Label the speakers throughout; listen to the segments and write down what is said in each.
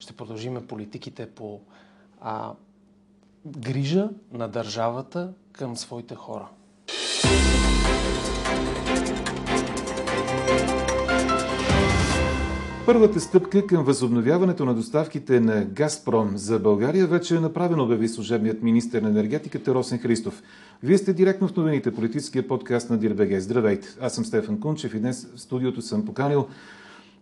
Speaker 1: Ще продължиме политиките по а, грижа на държавата към своите хора.
Speaker 2: Първата стъпка към възобновяването на доставките на Газпром за България вече е направено, обяви служебният министр на енергетиката Росен Христов. Вие сте директно в новините, политическия подкаст на Дирбеге. Здравейте! Аз съм Стефан Кунчев и днес в студиото съм поканил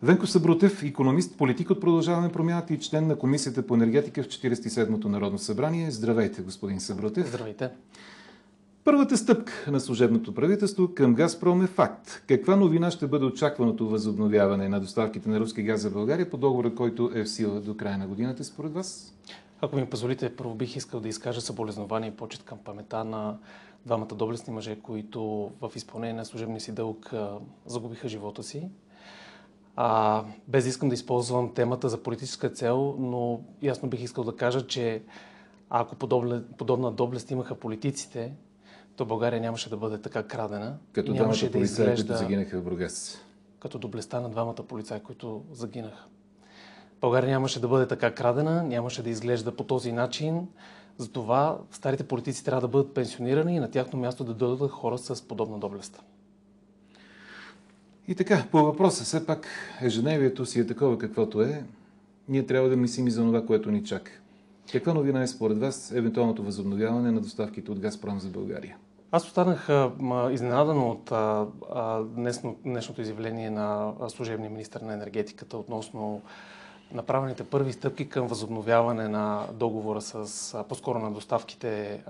Speaker 2: Венко Събрутев, економист, политик от Продължаване промяната и член на Комисията по енергетика в 47-то Народно събрание. Здравейте, господин Събрутев.
Speaker 1: Здравейте.
Speaker 2: Първата стъпка на служебното правителство към Газпром е факт. Каква новина ще бъде очакваното възобновяване на доставките на руски газ за България по договора, който е в сила до края на годината, според вас?
Speaker 1: Ако ми позволите, първо бих искал да изкажа съболезнование и почет към памета на двамата доблестни мъже, които в изпълнение на служебния си дълг загубиха живота си. А, без да искам да използвам темата за политическа цел, но ясно бих искал да кажа, че ако подобна, подобна доблест имаха политиците, то България нямаше да бъде така крадена.
Speaker 2: Като нямаше да полицаи, изглежда... които загинаха в Бургас.
Speaker 1: Като доблестта на двамата полицаи, които загинаха. България нямаше да бъде така крадена, нямаше да изглежда по този начин. Затова старите политици трябва да бъдат пенсионирани и на тяхно място да дойдат хора с подобна доблест.
Speaker 2: И така, по въпроса, все пак ежедневието си е такова каквото е. Ние трябва да мислим и за това, което ни чака. Каква новина е според вас евентуалното възобновяване на доставките от Газпром за България?
Speaker 1: Аз останах изненадан от а, днешното изявление на служебния министр на енергетиката относно направените първи стъпки към възобновяване на договора с, по-скоро на доставките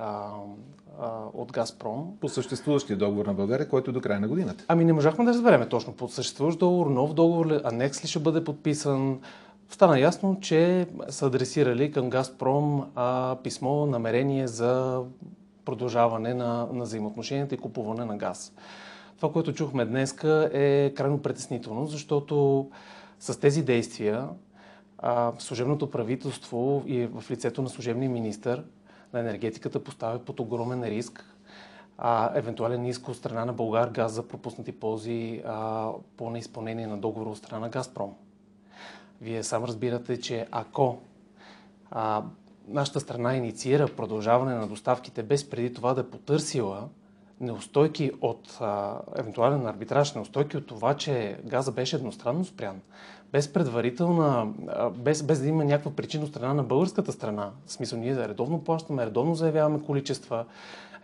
Speaker 1: от Газпром.
Speaker 2: По съществуващия договор на България, който е до края на годината.
Speaker 1: Ами не можахме да разбереме точно по съществуващ договор, нов договор, анекс ли ще бъде подписан. Стана ясно, че са адресирали към Газпром а, писмо, намерение за продължаване на, на взаимоотношенията и купуване на газ. Това, което чухме днес е крайно притеснително, защото с тези действия а, служебното правителство и в лицето на служебния министр на енергетиката поставя под огромен риск а, евентуален иск от страна на Българ газ за пропуснати ползи а, по неизпълнение на договора от страна на Газпром. Вие сам разбирате, че ако а, нашата страна инициира продължаване на доставките без преди това да е потърсила неустойки от а, евентуален арбитраж, неустойки от това, че газа беше едностранно спрян, без предварителна, без, без да има някаква причина страна на българската страна, в смисъл ние редовно плащаме, редовно заявяваме количества,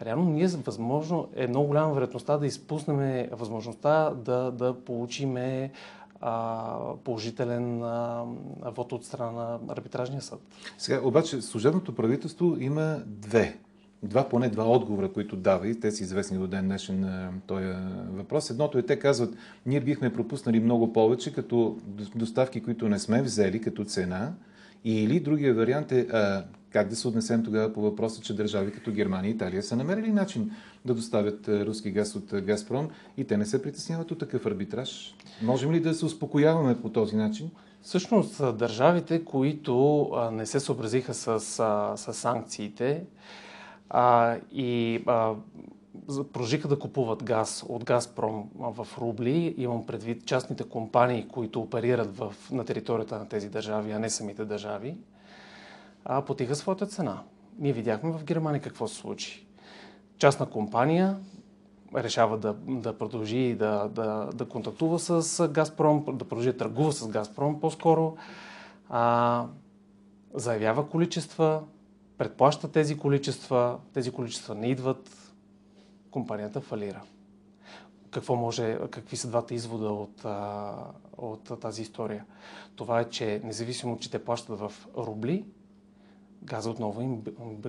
Speaker 1: реално ние възможно е много голяма вероятността да изпуснем възможността да, да получиме положителен вод от страна на арбитражния съд.
Speaker 2: Сега, обаче, служебното правителство има две два, поне два отговора, които дава и те са известни до ден днешен на този въпрос. Едното е, те казват, ние бихме пропуснали много повече като доставки, които не сме взели като цена, или другия вариант е а, как да се отнесем тогава по въпроса, че държави като Германия и Италия са намерили начин да доставят руски газ от Газпром и те не се притесняват от такъв арбитраж. Можем ли да се успокояваме по този начин?
Speaker 1: Всъщност, държавите, които не се съобразиха с, с санкциите, а, и а, продължиха да купуват газ от Газпром в рубли. Имам предвид частните компании, които оперират в, на територията на тези държави, а не самите държави, а, потиха своята цена. Ние видяхме в Германия какво се случи. Частна компания решава да, да продължи да, да, да контактува с Газпром, да продължи да търгува с Газпром по-скоро, а, заявява количества, предплаща тези количества, тези количества не идват, компанията фалира. Какво може, какви са двата извода от, от тази история? Това е, че независимо, че те плащат в рубли, газа отново им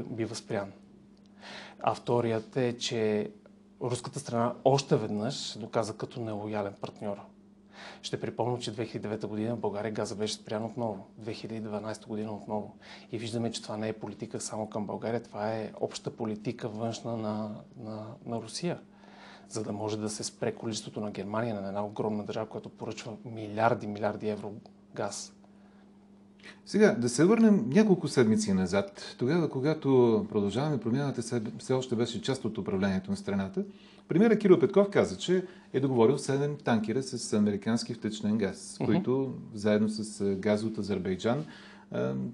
Speaker 1: бива спрян. А вторият е, че руската страна още веднъж се доказа като нелоялен партньор. Ще припомня, че 2009 година България газа беше спрян отново. 2012 година отново. И виждаме, че това не е политика само към България, това е обща политика външна на, на, на Русия. За да може да се спре количеството на Германия на една огромна държава, която поръчва милиарди, милиарди евро газ.
Speaker 2: Сега, да се върнем няколко седмици назад, тогава, когато продължаваме промяната, все още беше част от управлението на страната. Премьерът Кирил Петков каза, че е договорил 7 танкера с американски втечнен газ, uh-huh. които заедно с газ от Азербайджан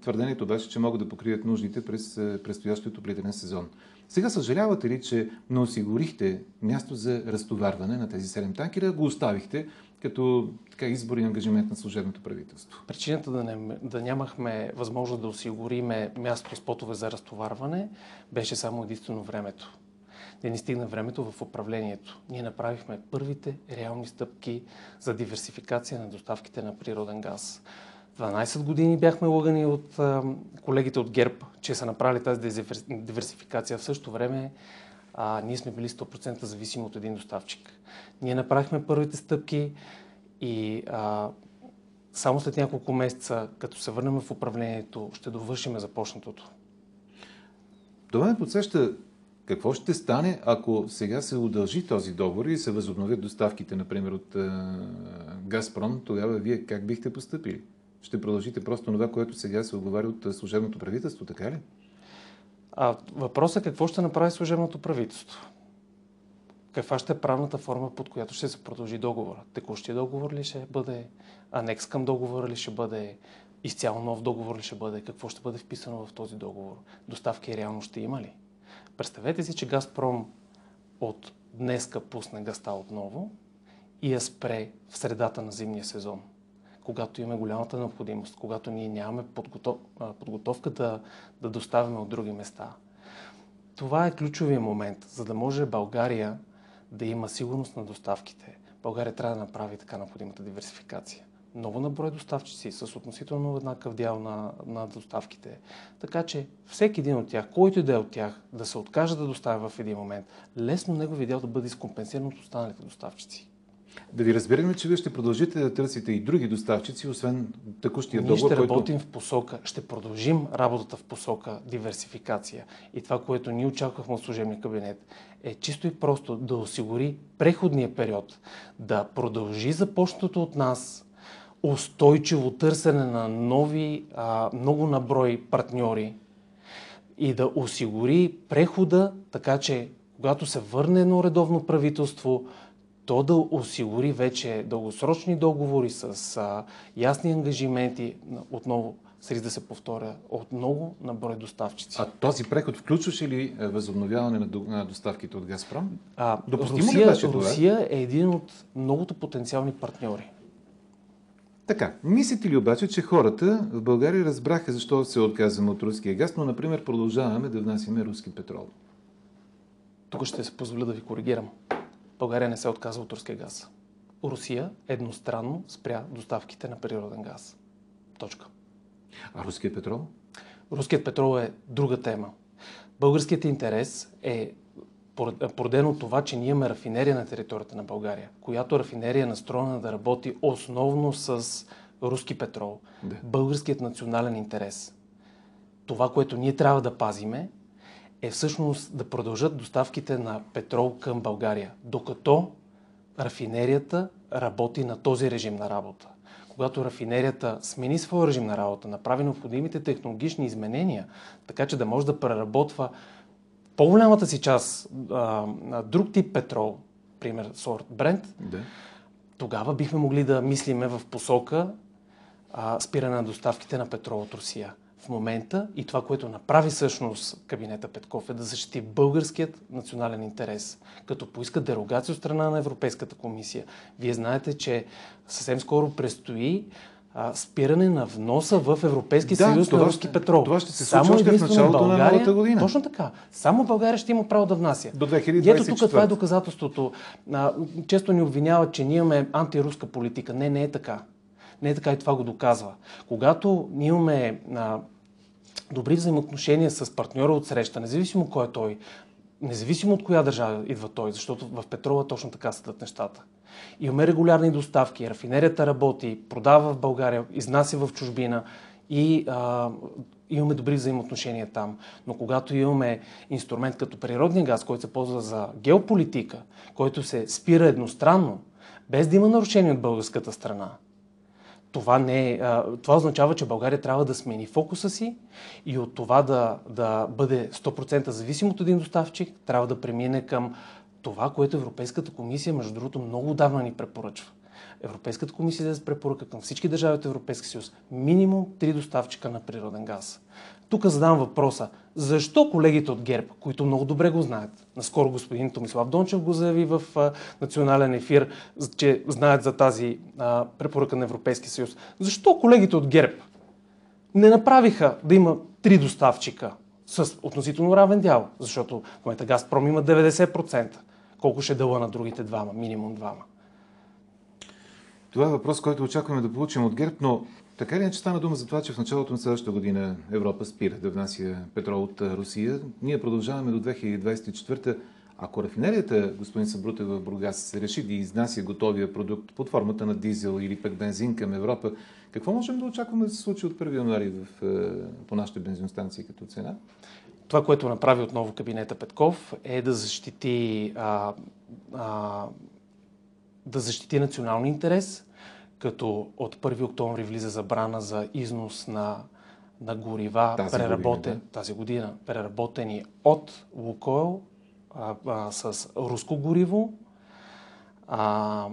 Speaker 2: Твърдението беше, че могат да покрият нуждите през предстоящия отоплителен сезон. Сега съжалявате ли, че не осигурихте място за разтоварване на тези 7 танкера, го оставихте като така, избор и ангажимент на служебното правителство?
Speaker 1: Причината да, не, да нямахме възможност да осигуриме място с потове за разтоварване беше само единствено времето. Не ни стигна времето в управлението. Ние направихме първите реални стъпки за диверсификация на доставките на природен газ. 12 години бяхме лъгани от а, колегите от ГЕРБ, че са направили тази диверсификация. В същото време а, ние сме били 100% зависими от един доставчик. Ние направихме първите стъпки и а, само след няколко месеца, като се върнем в управлението, ще довършим започнатото.
Speaker 2: Това ме подсеща какво ще стане, ако сега се удължи този договор и се възобновят доставките, например, от Газпром, тогава вие как бихте поступили? Ще продължите просто това, което сега се оговаря от служебното правителство, така ли?
Speaker 1: А, въпросът е какво ще направи служебното правителство? Каква ще е правната форма, под която ще се продължи договора? Текущия договор ли ще бъде? Анекс към договора ли ще бъде? Изцяло нов договор ли ще бъде? Какво ще бъде вписано в този договор? Доставки реално ще има ли? Представете си, че Газпром от днеска пусне гъста отново и я спре в средата на зимния сезон когато имаме голямата необходимост, когато ние нямаме подготов, подготовка да, да доставяме от други места. Това е ключовия момент, за да може България да има сигурност на доставките. България трябва да направи така необходимата диверсификация. Много наброй доставчици с относително еднакъв дял на, на доставките. Така че всеки един от тях, който и да е от тях, да се откаже да доставя в един момент, лесно негови дял да бъде изкомпенсиран от останалите доставчици.
Speaker 2: Да ви разбираме, че вие ще продължите да търсите и други доставчици, освен текущия договор.
Speaker 1: Ние ще който... работим в посока, ще продължим работата в посока диверсификация. И това, което ние очаквахме от служебния кабинет, е чисто и просто да осигури преходния период, да продължи започнатото от нас устойчиво търсене на нови, а, много наброй партньори и да осигури прехода, така че когато се върне едно редовно правителство, то да осигури вече дългосрочни договори с а, ясни ангажименти, отново с риск да се повторя, от много на брой доставчици.
Speaker 2: А този преход включваше ли е, възобновяване на доставките от Газпром?
Speaker 1: А, Допустимо Русия, ли беше това? Русия е един от многото потенциални партньори.
Speaker 2: Така, мислите ли обаче, че хората в България разбраха защо се отказваме от руския газ, но, например, продължаваме да внасяме руски петрол?
Speaker 1: Тук ще се позволя да ви коригирам. България не се отказва от руския газ. Русия едностранно спря доставките на природен газ. Точка.
Speaker 2: А руският петрол?
Speaker 1: Руският петрол е друга тема. Българският интерес е породен от това, че ние имаме рафинерия на територията на България, която рафинерия е настроена да работи основно с руски петрол. Да. Българският национален интерес. Това, което ние трябва да пазиме, е всъщност да продължат доставките на петрол към България, докато рафинерията работи на този режим на работа. Когато рафинерията смени своя режим на работа, направи необходимите технологични изменения, така че да може да преработва по-голямата си част а, друг тип петрол, пример сорт Брент, да. тогава бихме могли да мислиме в посока а, спиране на доставките на петрол от Русия в момента и това, което направи всъщност кабинета Петков е да защити българският национален интерес, като поиска дерогация от страна на Европейската комисия. Вие знаете, че съвсем скоро предстои а, спиране на вноса в Европейски да, съюз на руски петрол.
Speaker 2: Това ще се случи Само още в началото България, на новата година.
Speaker 1: Точно така. Само България ще има право да внася.
Speaker 2: До 2024.
Speaker 1: ето тук това е доказателството. А, често ни обвиняват, че ние имаме антируска политика. Не, не е така. Не е така и това го доказва. Когато ние имаме а, добри взаимоотношения с партньора от среща, независимо кой е той, независимо от коя държава идва той, защото в петрола точно така седат нещата. Имаме регулярни доставки, рафинерията работи, продава в България, изнася в чужбина и а, имаме добри взаимоотношения там. Но когато имаме инструмент като природния газ, който се ползва за геополитика, който се спира едностранно, без да има нарушение от българската страна, това, не е, това означава, че България трябва да смени фокуса си и от това да, да бъде 100% зависим от един доставчик, трябва да премине към това, което Европейската комисия, между другото, много давна ни препоръчва. Европейската комисия да препоръка към всички държави от Европейския съюз минимум 3 доставчика на природен газ. Тук задавам въпроса, защо колегите от ГЕРБ, които много добре го знаят, наскоро господин Томислав Дончев го заяви в а, национален ефир, че знаят за тази а, препоръка на Европейския съюз, защо колегите от ГЕРБ не направиха да има три доставчика с относително равен дял, защото в момента Газпром има 90%. Колко ще дъла на другите двама, минимум двама?
Speaker 2: Това е въпрос, който очакваме да получим от ГЕРБ, но така или иначе стана дума за това, че в началото на следващата година Европа спира да внася петрол от Русия. Ние продължаваме до 2024. Ако рафинерията, господин Събрутев в Бургас, се реши да изнася готовия продукт под формата на дизел или пък бензин към Европа, какво можем да очакваме да се случи от 1 януари в, по нашите бензиностанции като цена?
Speaker 1: Това, което направи отново кабинета Петков, е да защити, а, а, да защити националния интерес, като от 1 октомври влиза забрана за износ на, на горива,
Speaker 2: Тази
Speaker 1: преработен,
Speaker 2: година,
Speaker 1: тази година, преработени от Лукойл а, а, с руско гориво. А,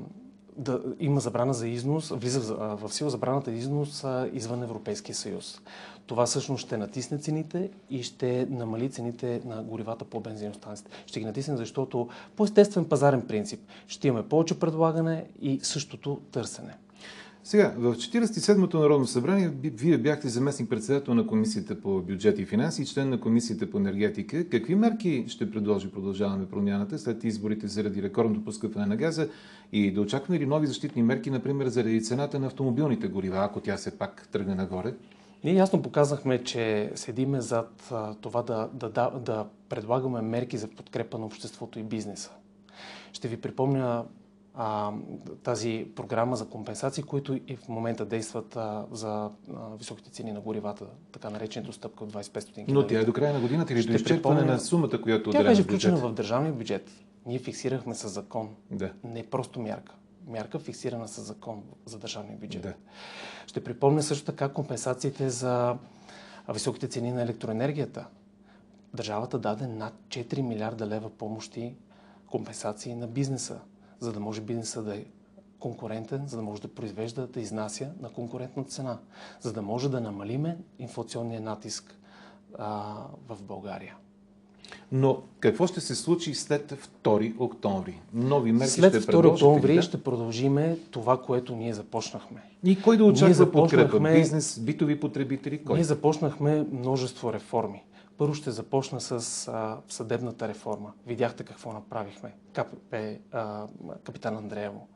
Speaker 1: да, има забрана за износ, влиза в, в сила забраната за износ а, извън Европейския съюз. Това всъщност ще натисне цените и ще намали цените на горивата по бензиностанциите. Ще ги натисне, защото по естествен пазарен принцип ще имаме повече предлагане и същото търсене.
Speaker 2: Сега, в 47-то Народно събрание вие бяхте заместник председател на Комисията по бюджет и финанси и член на Комисията по енергетика. Какви мерки ще предложи продължаваме промяната след изборите заради рекордното поскъпване на газа и да очакваме ли нови защитни мерки, например, заради цената на автомобилните горива, ако тя се пак тръгне нагоре?
Speaker 1: Ние ясно показахме, че седиме зад това да, да, да, да предлагаме мерки за подкрепа на обществото и бизнеса. Ще ви припомня а, тази програма за компенсации, които и в момента действат а, за а, високите цени на горивата, така наречената стъпка от 25 стотинки.
Speaker 2: Но тя е до края на годината или до изчерпване на сумата, която
Speaker 1: Тя беше включена в държавния бюджет. Ние фиксирахме с закон.
Speaker 2: Да.
Speaker 1: Не просто мярка. Мярка фиксирана с закон за държавния бюджет.
Speaker 2: Да.
Speaker 1: Ще припомня също така компенсациите за високите цени на електроенергията. Държавата даде над 4 милиарда лева помощи, компенсации на бизнеса, за да може бизнеса да е конкурентен, за да може да произвежда, да изнася на конкурентна цена, за да може да намалиме инфлационния натиск а, в България.
Speaker 2: Но какво ще се случи след 2 октомври? Нови мерки
Speaker 1: След
Speaker 2: ще
Speaker 1: 2
Speaker 2: предложите ли,
Speaker 1: октомври
Speaker 2: да?
Speaker 1: ще продължиме това, което ние започнахме.
Speaker 2: И кой да очаква
Speaker 1: започнахме-
Speaker 2: подкрепа? Бизнес, битови потребители? Кой?
Speaker 1: Ние започнахме множество реформи. Първо ще започна с а, съдебната реформа. Видяхте какво направихме. КПП, а, капитан Андреево.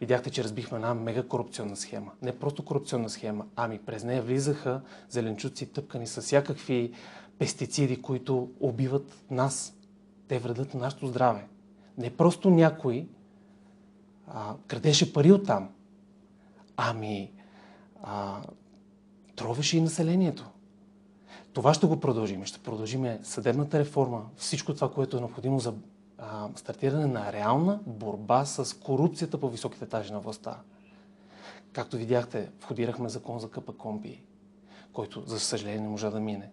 Speaker 1: Видяхте, че разбихме една мега корупционна схема. Не просто корупционна схема, ами през нея влизаха зеленчуци, тъпкани с всякакви пестициди, които убиват нас. Те вредят на нашето здраве. Не просто някой а, крадеше пари от там, ами а, тровеше и населението. Това ще го продължим. Ще продължим съдебната реформа, всичко това, което е необходимо за а, стартиране на реална борба с корупцията по високите етажи на властта. Както видяхте, входирахме закон за КПКОМПИ, който, за съжаление, не можа да мине.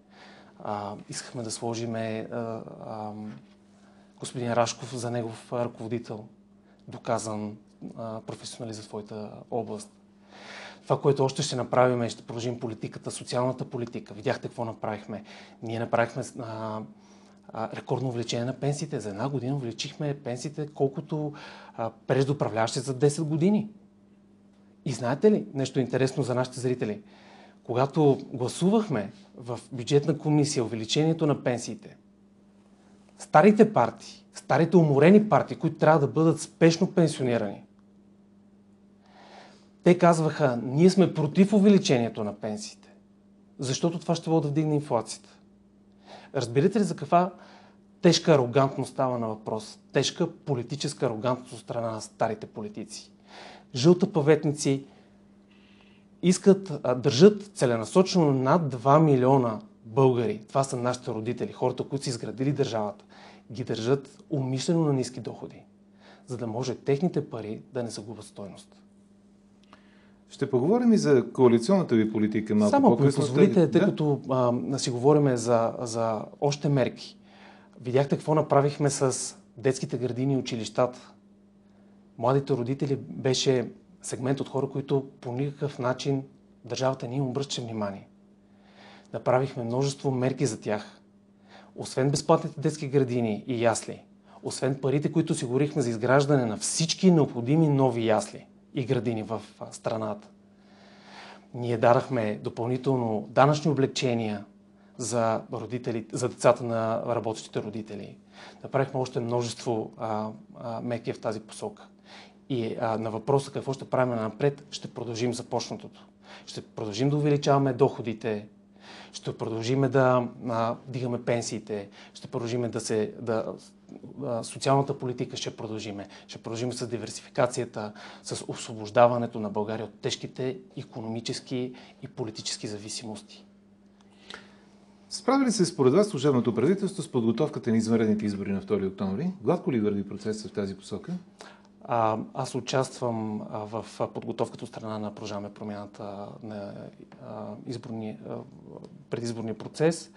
Speaker 1: А, искахме да сложим а, а, господин Рашков за негов ръководител, доказан а, професионалист в своята област. Това, което още ще направим е ще продължим политиката, социалната политика. Видяхте какво направихме. Ние направихме а, а, рекордно увеличение на пенсиите. За една година увеличихме пенсиите колкото а, преждоправляващи за 10 години. И знаете ли нещо интересно за нашите зрители? Когато гласувахме в бюджетна комисия увеличението на пенсиите, старите партии, старите уморени партии, които трябва да бъдат спешно пенсионирани, те казваха, ние сме против увеличението на пенсиите, защото това ще води да вдигне инфлацията. Разбирате ли за каква тежка арогантност става на въпрос? Тежка политическа арогантност от страна на старите политици. Жълта паветници искат, държат целенасочено над 2 милиона българи. Това са нашите родители, хората, които са изградили държавата. Ги държат умишлено на ниски доходи, за да може техните пари да не загубят стойност.
Speaker 2: Ще поговорим и за коалиционната ви политика малко
Speaker 1: Само
Speaker 2: по-късно.
Speaker 1: позволите, тъй
Speaker 2: Да.
Speaker 1: като а, си говорим за, за още мерки. Видяхте какво направихме с детските градини и училищата. Младите родители беше сегмент от хора, които по никакъв начин държавата ни им обръща внимание. Направихме множество мерки за тях. Освен безплатните детски градини и ясли, освен парите, които осигурихме за изграждане на всички необходими нови ясли и градини в страната, ние дарахме допълнително данъчни облегчения за, родители, за децата на работещите родители. Направихме още множество а, а, меки в тази посока. И а, на въпроса какво ще правим напред, ще продължим започнатото. Ще продължим да увеличаваме доходите, ще продължим да а, дигаме пенсиите, ще продължим да се. Да, социалната политика ще продължиме. Ще продължим с диверсификацията, с освобождаването на България от тежките економически и политически зависимости.
Speaker 2: Справи ли се според вас служебното правителство с подготовката на извънредните избори на 2 октомври? Гладко ли върви процесът в тази посока?
Speaker 1: А, аз участвам а, в подготовката от страна на Продължаваме промяната на а, изборни, предизборния процес.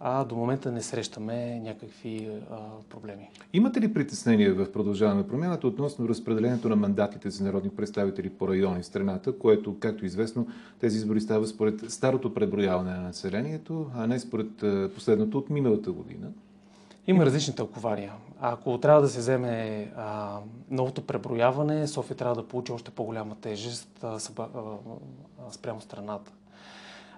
Speaker 1: А до момента не срещаме някакви а, проблеми.
Speaker 2: Имате ли притеснение в продължаване промяната относно разпределението на мандатите за народни представители по райони в страната, което, както е известно, тези избори става според старото преброяване на населението, а не според последното от миналата година?
Speaker 1: Има различни тълкования. Ако трябва да се вземе а, новото преброяване, София трябва да получи още по-голяма тежест а, спрямо страната.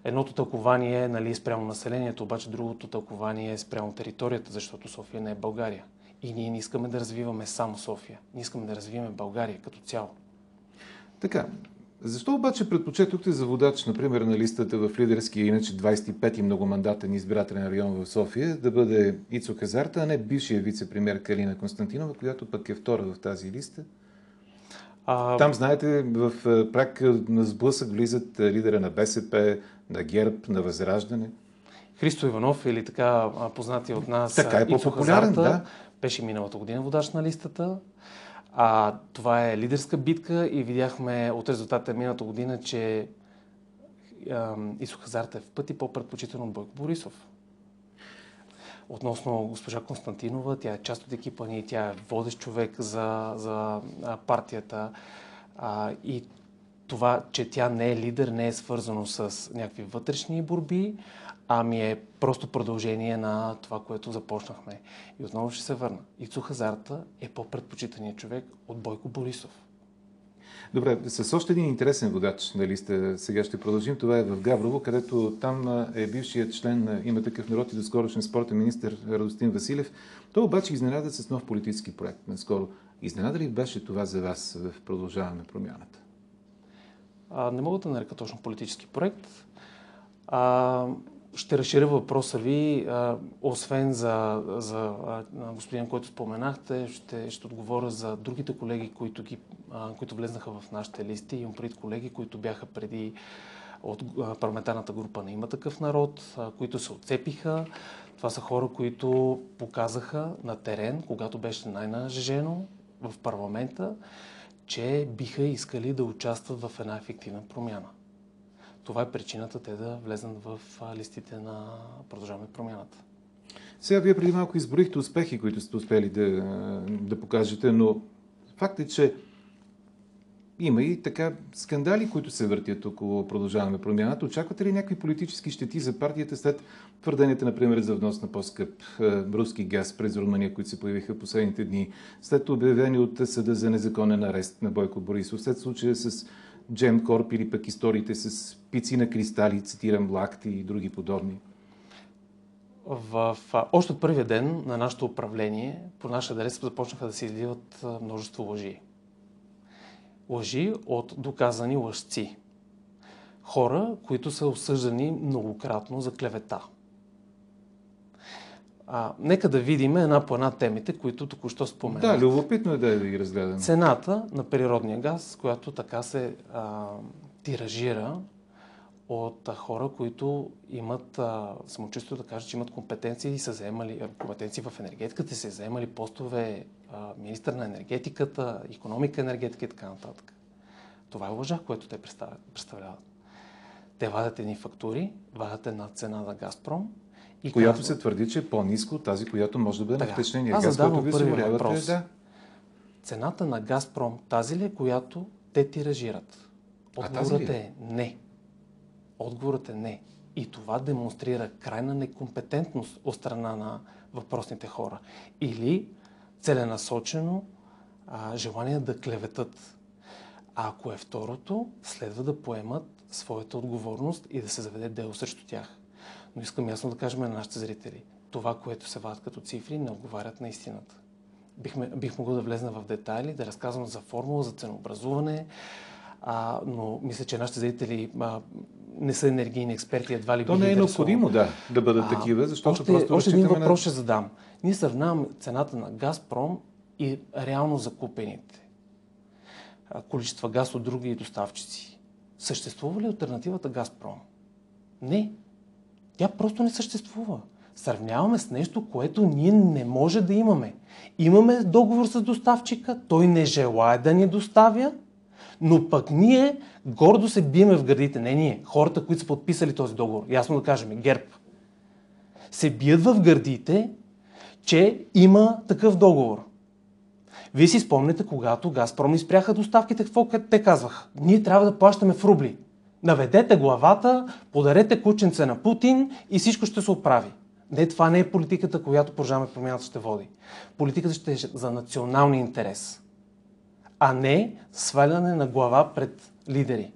Speaker 1: Едното тълкование е нали, спрямо населението, обаче другото тълкование е спрямо територията, защото София не е България. И ние не искаме да развиваме само София. Ние искаме да развиваме България като цяло.
Speaker 2: Така, защо обаче предпочетохте за водач, например, на листата в лидерския, иначе 25-ти многомандатен избирателен район в София, да бъде Ицо Казарта, а не бившия вице-премьер Калина Константинова, която пък е втора в тази листа? А... Там, знаете, в прак на сблъсък влизат лидера на БСП, на ГЕРБ, на Възраждане.
Speaker 1: Христо Иванов или така познати от нас
Speaker 2: така е по-популярен, да.
Speaker 1: Беше миналата година водач на листата. А, това е лидерска битка и видяхме от резултата миналата година, че Исо Хазарта е в пъти по-предпочитан от Бойко Борисов. Относно госпожа Константинова, тя е част от екипа ни, тя е водещ човек за, за партията. А, и това, че тя не е лидер, не е свързано с някакви вътрешни борби, ами е просто продължение на това, което започнахме. И отново ще се върна. Ицу Хазарта е по-предпочитаният човек от Бойко Борисов.
Speaker 2: Добре, с още един интересен водач на листа сега ще продължим. Това е в Гаврово, където там е бившият член на има такъв народ и доскорошен спортен министр Радостин Василев. Той обаче изненада с нов политически проект наскоро. Изненада ли беше това за вас в продължаване на промяната?
Speaker 1: А, не мога да нарека точно политически проект. А, ще разширя въпроса ви. Освен за, за господин, който споменахте, ще, ще отговоря за другите колеги, които, ги, които влезнаха в нашите листи. Имам пред колеги, които бяха преди от парламентарната група на Има такъв народ, които се отцепиха. Това са хора, които показаха на терен, когато беше най-нажежено в парламента, че биха искали да участват в една ефективна промяна. Това е причината те да влезнат в листите на Продължаваме промяната.
Speaker 2: Сега вие преди малко изборихте успехи, които сте успели да, да покажете, но факт е, че има и така скандали, които се въртят около продължаваме промяната. Очаквате ли някакви политически щети за партията след твърденията, например, за внос на по-скъп руски газ през Румъния, които се появиха последните дни, след обявени от съда за незаконен арест на Бойко Борисов, след случая с Корп или пък историите с пици на кристали, цитирам лакти и други подобни?
Speaker 1: В, още от първия ден на нашето управление по наш адрес започнаха да се изливат множество лъжи. Лъжи от доказани лъжци. Хора, които са осъждани многократно за клевета. А, нека да видим една по една темите, които току-що споменах.
Speaker 2: Да, любопитно е да ги разгледаме.
Speaker 1: Цената на природния газ, която така се а, тиражира от а, хора, които имат а, самочувство да кажат, че имат компетенции и са заемали компетенции в енергетиката, се заемали постове а, министър на енергетиката, економика, енергетика и така нататък. Това е лъжа, което те представляват. Те вадят едни фактури, вадят една цена на Газпром,
Speaker 2: и която казва... се твърди, че е по-низко от тази, която може да бъде така, на втечнения газ,
Speaker 1: който ви въпрос. Да. Цената на Газпром тази ли е, която те тиражират. Отговорът
Speaker 2: е?
Speaker 1: е не. Отговорът е не. И това демонстрира крайна некомпетентност от страна на въпросните хора. Или целенасочено а, желание да клеветат. А ако е второто, следва да поемат своята отговорност и да се заведе дело срещу тях. Но искам ясно да кажем на нашите зрители. Това, което се вадят като цифри, не отговарят на истината. Бихме, бих могъл да влезна в детайли, да разказвам за формула, за ценообразуване, а, но мисля, че нашите зрители а, не са енергийни експерти, едва ли
Speaker 2: То не е необходимо, да, да бъдат
Speaker 1: А,
Speaker 2: такива, защото
Speaker 1: още,
Speaker 2: просто
Speaker 1: още един въпрос ще задам. Ние сравнаваме цената на Газпром и реално закупените количества газ от други доставчици. Съществува ли альтернативата Газпром? Не. Тя просто не съществува. Сравняваме с нещо, което ние не може да имаме. Имаме договор с доставчика, той не желая да ни доставя, но пък ние гордо се биеме в гърдите. Не ние, хората, които са подписали този договор. Ясно да кажем, ГЕРБ. Се бият в гърдите, че има такъв договор. Вие си спомняте, когато Газпром ни спряха доставките, какво те казваха? Ние трябва да плащаме в рубли. Наведете главата, подарете кученце на Путин и всичко ще се оправи. Не, това не е политиката, която Продължаваме промяната ще води. Политиката ще е за националния интерес, а не сваляне на глава пред лидери.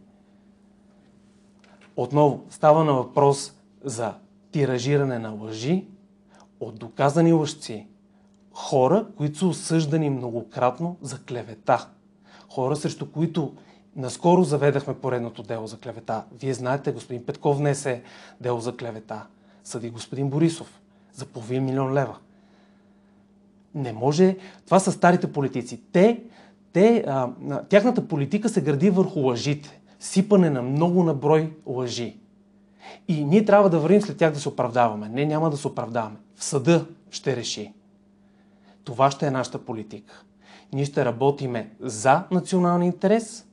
Speaker 1: Отново, става на въпрос за тиражиране на лъжи от доказани лъжци. Хора, които са осъждани многократно за клевета. Хора, срещу които наскоро заведахме поредното дело за клевета. Вие знаете, господин Петков внесе дело за клевета. Съди господин Борисов за половин милион лева. Не може. Това са старите политици. Те, те, а, тяхната политика се гради върху лъжите. Сипане на много наброй лъжи. И ние трябва да вървим след тях да се оправдаваме. Не, няма да се оправдаваме. В съда ще реши. Това ще е нашата политика. Ние ще работиме за националния интерес,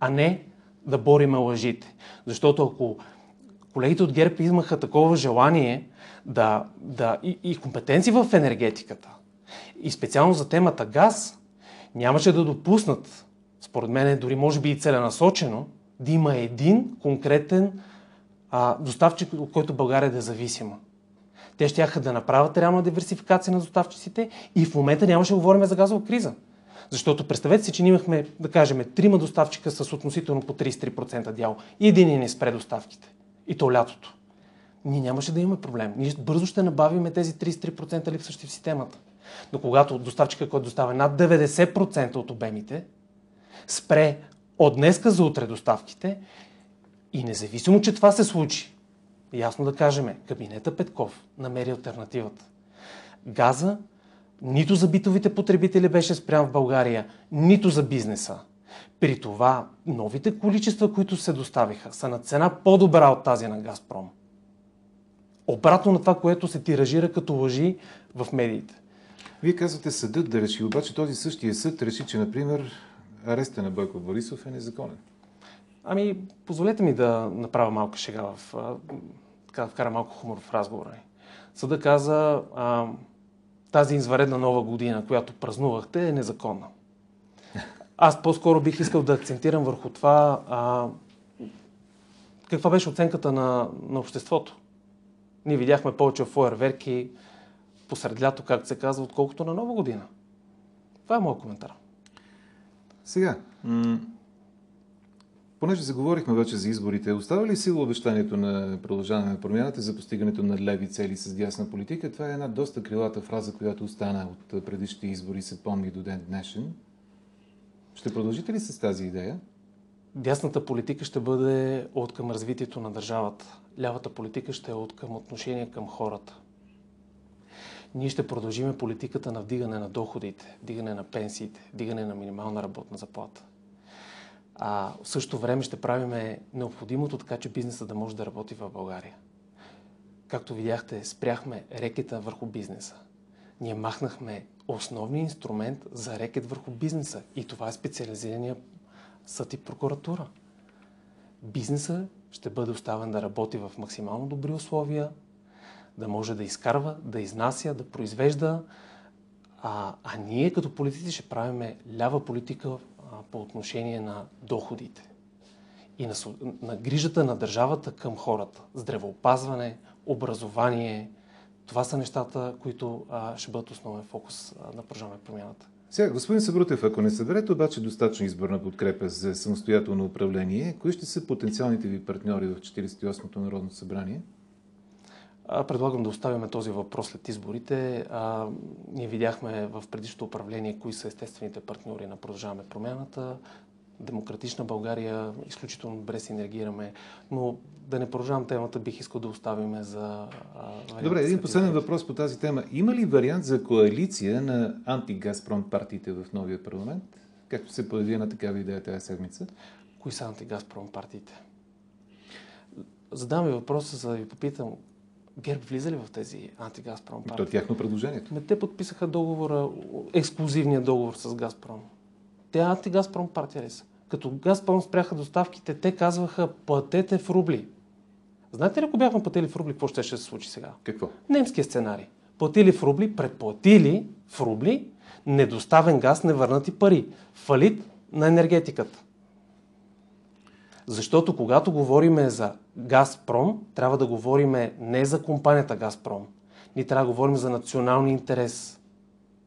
Speaker 1: а не да бориме лъжите. Защото ако колегите от ГЕРБ имаха такова желание да, да и, и компетенции в енергетиката, и специално за темата газ, нямаше да допуснат, според мен дори може би и целенасочено, да има един конкретен а, доставчик, от който България да е зависима. Те ще да направят реална диверсификация на доставчиците и в момента нямаше да говорим за газова криза. Защото представете си, че ние имахме, да кажем, трима доставчика с относително по 33% дял и един ни спре доставките. И то лятото. Ние нямаше да имаме проблем. Ние бързо ще набавиме тези 33% липсващи в системата. Но когато доставчика, който доставя над 90% от обемите, спре от днеска за утре доставките и независимо, че това се случи, ясно да кажем, кабинета Петков намери альтернативата. Газа нито за битовите потребители беше спрян в България, нито за бизнеса. При това новите количества, които се доставиха, са на цена по-добра от тази на Газпром. Обратно на това, което се тиражира като лъжи в медиите.
Speaker 2: Вие казвате съдът да реши, обаче този същия съд реши, че, например, ареста на Бойко Борисов е незаконен.
Speaker 1: Ами, позволете ми да направя малка шега в... така да вкара малко хумор в разговора. Съда каза, а, тази изваредна нова година, която празнувахте, е незаконна. Аз по-скоро бих искал да акцентирам върху това а, каква беше оценката на, на обществото. Ние видяхме повече фойерверки посред лято, както се казва, отколкото на нова година. Това е моят коментар.
Speaker 2: Сега, понеже заговорихме вече за изборите, остава ли сила обещанието на продължаване на промяната за постигането на леви цели с дясна политика? Това е една доста крилата фраза, която остана от предишните избори, се помни до ден днешен. Ще продължите ли с тази идея?
Speaker 1: Дясната политика ще бъде от към развитието на държавата. Лявата политика ще е от към отношение към хората. Ние ще продължиме политиката на вдигане на доходите, вдигане на пенсиите, вдигане на минимална работна заплата. А в същото време ще правиме необходимото така, че бизнесът да може да работи в България. Както видяхте, спряхме рекета върху бизнеса. Ние махнахме основния инструмент за рекет върху бизнеса. И това е специализирания съд и прокуратура. Бизнеса ще бъде оставен да работи в максимално добри условия, да може да изкарва, да изнася, да произвежда, а, а ние като политици ще правиме лява политика по отношение на доходите и на, на грижата на държавата към хората. Здравеопазване, образование. Това са нещата, които а, ще бъдат основен фокус а, на Продължаваме промяната.
Speaker 2: Сега, господин Събрутев, ако не съберете обаче достатъчно изборна подкрепа за самостоятелно управление, кои ще са потенциалните ви партньори в 48-то Народно събрание?
Speaker 1: Предлагам да оставим този въпрос след изборите. А, ние видяхме в предишното управление кои са естествените партньори на Продължаваме промяната. Демократична България, изключително добре си енергираме, но да не продължавам темата, бих искал да оставим за...
Speaker 2: А, Добре, един последен въпрос по тази тема. Има ли вариант за коалиция на антигазпром партиите в новия парламент, както се появи на такава идея тази седмица?
Speaker 1: Кои са антигазпром партиите? Задавам ви въпроса, за да ви попитам, ГЕРБ влиза ли в тези антигазпром партии?
Speaker 2: То е тяхно предложението.
Speaker 1: те подписаха договора, ексклюзивния договор с Газпром. Те антигазпром партия ли са? Като Газпром спряха доставките, те казваха платете в рубли. Знаете ли, ако бяхме платили в рубли, какво ще, ще се случи сега?
Speaker 2: Какво?
Speaker 1: Немския сценарий. Платили в рубли, предплатили в рубли, недоставен газ, невърнати пари. Фалит на енергетиката. Защото когато говорим за Газпром, трябва да говорим не за компанията Газпром. Ние трябва да говорим за националния интерес.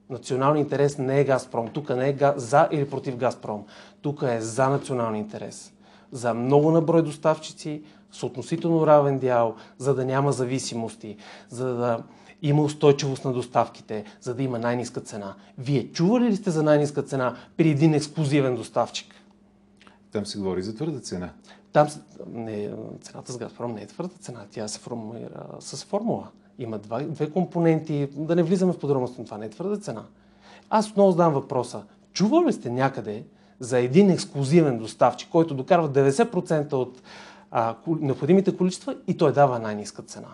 Speaker 1: Националния интерес не е Газпром. Тук не е за или против Газпром. Тук е за националния интерес. За много наброй доставчици, с относително равен дял, за да няма зависимости, за да има устойчивост на доставките, за да има най-низка цена. Вие чували ли сте за най-низка цена при един ексклюзивен доставчик?
Speaker 2: Там се говори за твърда цена.
Speaker 1: Там не, цената с Газпром не е твърда цена, тя се формулира с формула. Има два, две компоненти, да не влизаме в подробности, но това не е твърда цена. Аз отново задам въпроса. Чували ли сте някъде за един ексклюзивен доставчик, който докарва 90% от а, необходимите количества и той дава най-низка цена?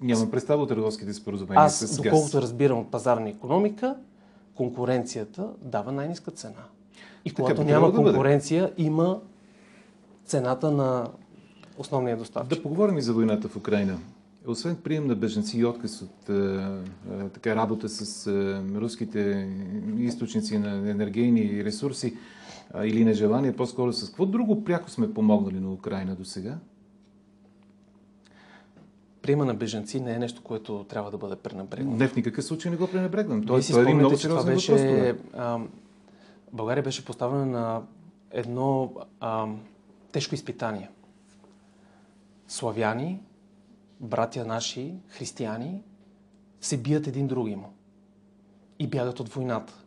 Speaker 2: Нямам представа от търговските споразумения
Speaker 1: Аз,
Speaker 2: с
Speaker 1: газ. доколкото разбирам от пазарна економика, конкуренцията дава най-низка цена. И когато така, няма конкуренция, да има цената на основния доставчик.
Speaker 2: Да поговорим и за войната в Украина. Освен прием на беженци и отказ от а, така, работа с а, руските източници на енергийни ресурси а, или нежелание, по-скоро с какво друго пряко сме помогнали на Украина до сега?
Speaker 1: Приема на беженци не е нещо, което трябва да бъде пренебрегнато.
Speaker 2: Не, в никакъв случай не го пренебрегвам. Той, той е един много сериозен беше, въпрос.
Speaker 1: А, България беше поставена на едно а, тежко изпитание. Славяни, братя наши, християни, се бият един други му и бягат от войната.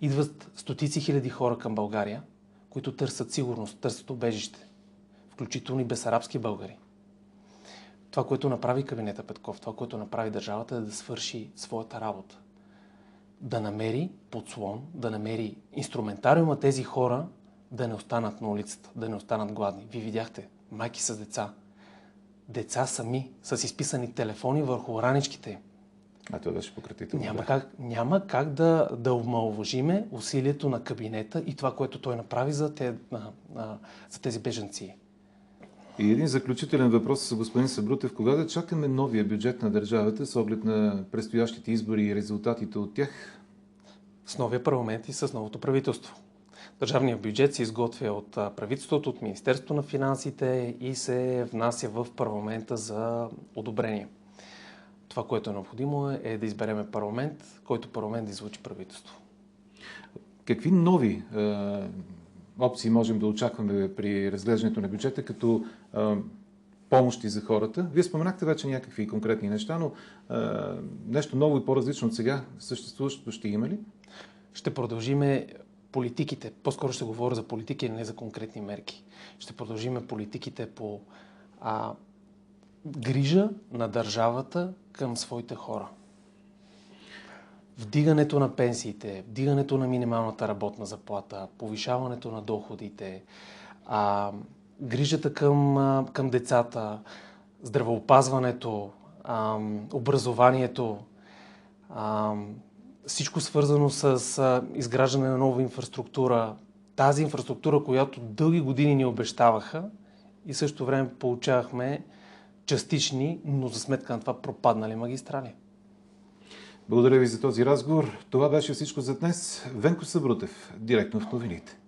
Speaker 1: Идват стотици хиляди хора към България, които търсят сигурност, търсят убежище, включително и безарабски българи. Това, което направи кабинета Петков, това, което направи държавата е да свърши своята работа. Да намери подслон, да намери инструментариума тези хора да не останат на улицата, да не останат гладни. Вие видяхте майки с деца, деца сами, с изписани телефони върху раничките.
Speaker 2: А това беше пократително.
Speaker 1: Няма как, няма как да, да омалважиме усилието на кабинета и това, което той направи за, те, а, а, за тези беженци.
Speaker 2: И един заключителен въпрос с господин Събрутев. Кога да чакаме новия бюджет на държавата с оглед на предстоящите избори и резултатите от тях?
Speaker 1: С новия парламент и с новото правителство. Държавният бюджет се изготвя от правителството, от Министерството на финансите и се внася в парламента за одобрение. Това, което е необходимо е, да избереме парламент, който парламент да излучи правителство.
Speaker 2: Какви нови опции можем да очакваме при разглеждането на бюджета като помощи за хората? Вие споменахте вече някакви конкретни неща, но нещо ново и по-различно от сега съществуващото ще има ли?
Speaker 1: Ще продължиме политиките, по-скоро ще говоря за политики, не за конкретни мерки. Ще продължиме политиките по а, грижа на държавата към своите хора. Вдигането на пенсиите, вдигането на минималната работна заплата, повишаването на доходите, а, грижата към, към децата, здравеопазването, а, образованието, а, всичко свързано с а, изграждане на нова инфраструктура, тази инфраструктура, която дълги години ни обещаваха и също време получавахме частични, но за сметка на това пропаднали магистрали.
Speaker 2: Благодаря ви за този разговор. Това беше всичко за днес. Венко Събрутев, директно в новините.